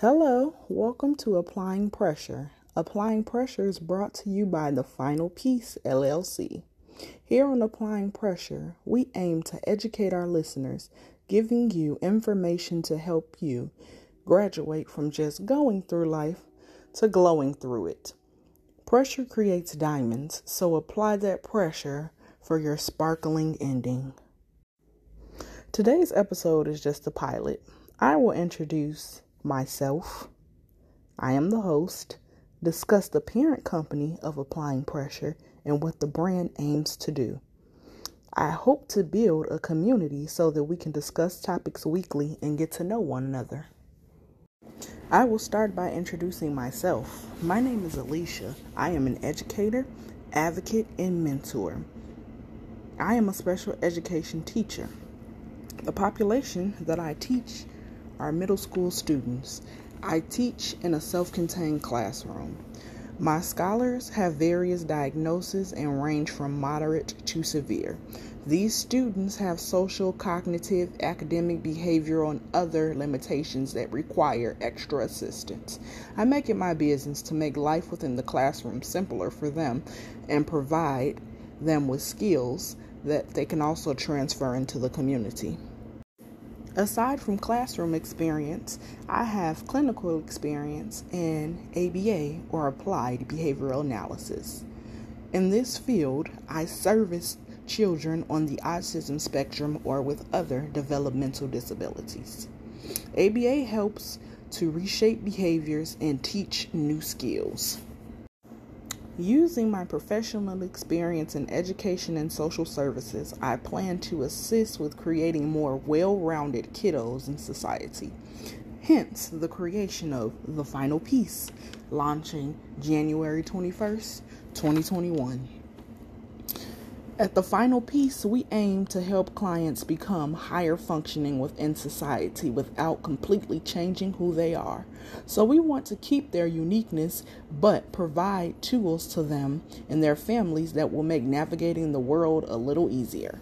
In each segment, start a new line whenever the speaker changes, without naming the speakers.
Hello, welcome to Applying Pressure. Applying Pressure is brought to you by The Final Piece LLC. Here on Applying Pressure, we aim to educate our listeners, giving you information to help you graduate from just going through life to glowing through it. Pressure creates diamonds, so apply that pressure for your sparkling ending. Today's episode is just a pilot. I will introduce myself, I am the host, discuss the parent company of Applying Pressure and what the brand aims to do. I hope to build a community so that we can discuss topics weekly and get to know one another. I will start by introducing myself. My name is Alicia. I am an educator, advocate, and mentor. I am a special education teacher. The population that I teach are middle school students. I teach in a self contained classroom. My scholars have various diagnoses and range from moderate to severe. These students have social, cognitive, academic, behavioral, and other limitations that require extra assistance. I make it my business to make life within the classroom simpler for them and provide them with skills that they can also transfer into the community. Aside from classroom experience, I have clinical experience in ABA or applied behavioral analysis. In this field, I service children on the autism spectrum or with other developmental disabilities. ABA helps to reshape behaviors and teach new skills. Using my professional experience in education and social services, I plan to assist with creating more well rounded kiddos in society. Hence, the creation of The Final Piece, launching January 21st, 2021. At the final piece, we aim to help clients become higher functioning within society without completely changing who they are. So, we want to keep their uniqueness but provide tools to them and their families that will make navigating the world a little easier.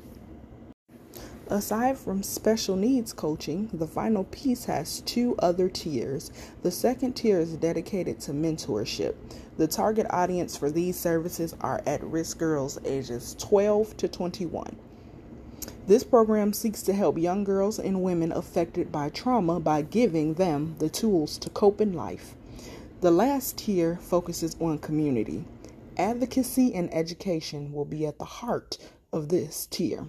Aside from special needs coaching, the final piece has two other tiers. The second tier is dedicated to mentorship. The target audience for these services are at risk girls ages 12 to 21. This program seeks to help young girls and women affected by trauma by giving them the tools to cope in life. The last tier focuses on community. Advocacy and education will be at the heart of this tier.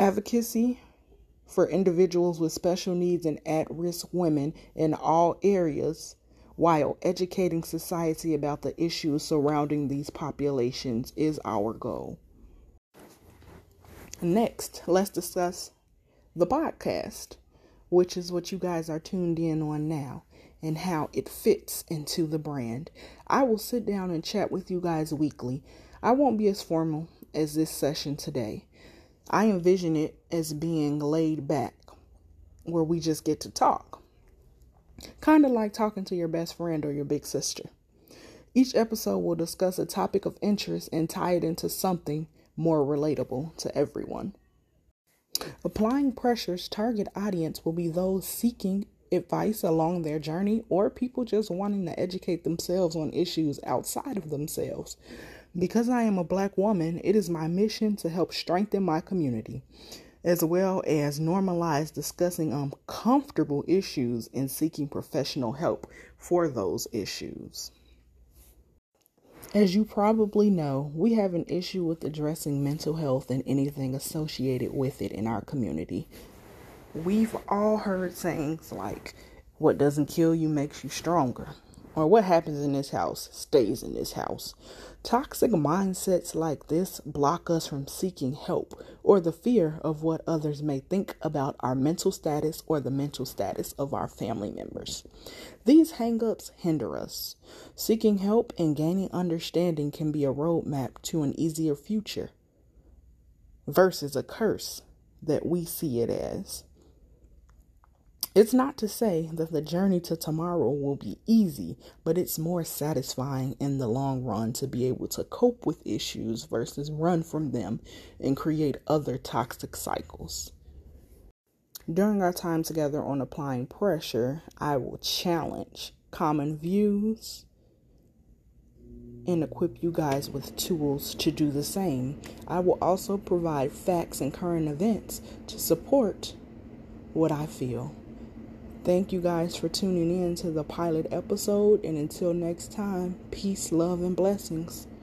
Advocacy for individuals with special needs and at risk women in all areas while educating society about the issues surrounding these populations is our goal. Next, let's discuss the podcast, which is what you guys are tuned in on now and how it fits into the brand. I will sit down and chat with you guys weekly. I won't be as formal as this session today. I envision it as being laid back, where we just get to talk. Kind of like talking to your best friend or your big sister. Each episode will discuss a topic of interest and tie it into something more relatable to everyone. Applying Pressure's target audience will be those seeking advice along their journey or people just wanting to educate themselves on issues outside of themselves. Because I am a black woman, it is my mission to help strengthen my community, as well as normalize discussing uncomfortable issues and seeking professional help for those issues. As you probably know, we have an issue with addressing mental health and anything associated with it in our community. We've all heard sayings like, What doesn't kill you makes you stronger, or What happens in this house stays in this house. Toxic mindsets like this block us from seeking help or the fear of what others may think about our mental status or the mental status of our family members. These hangups hinder us. Seeking help and gaining understanding can be a roadmap to an easier future versus a curse that we see it as. It's not to say that the journey to tomorrow will be easy, but it's more satisfying in the long run to be able to cope with issues versus run from them and create other toxic cycles. During our time together on applying pressure, I will challenge common views and equip you guys with tools to do the same. I will also provide facts and current events to support what I feel. Thank you guys for tuning in to the pilot episode, and until next time, peace, love, and blessings.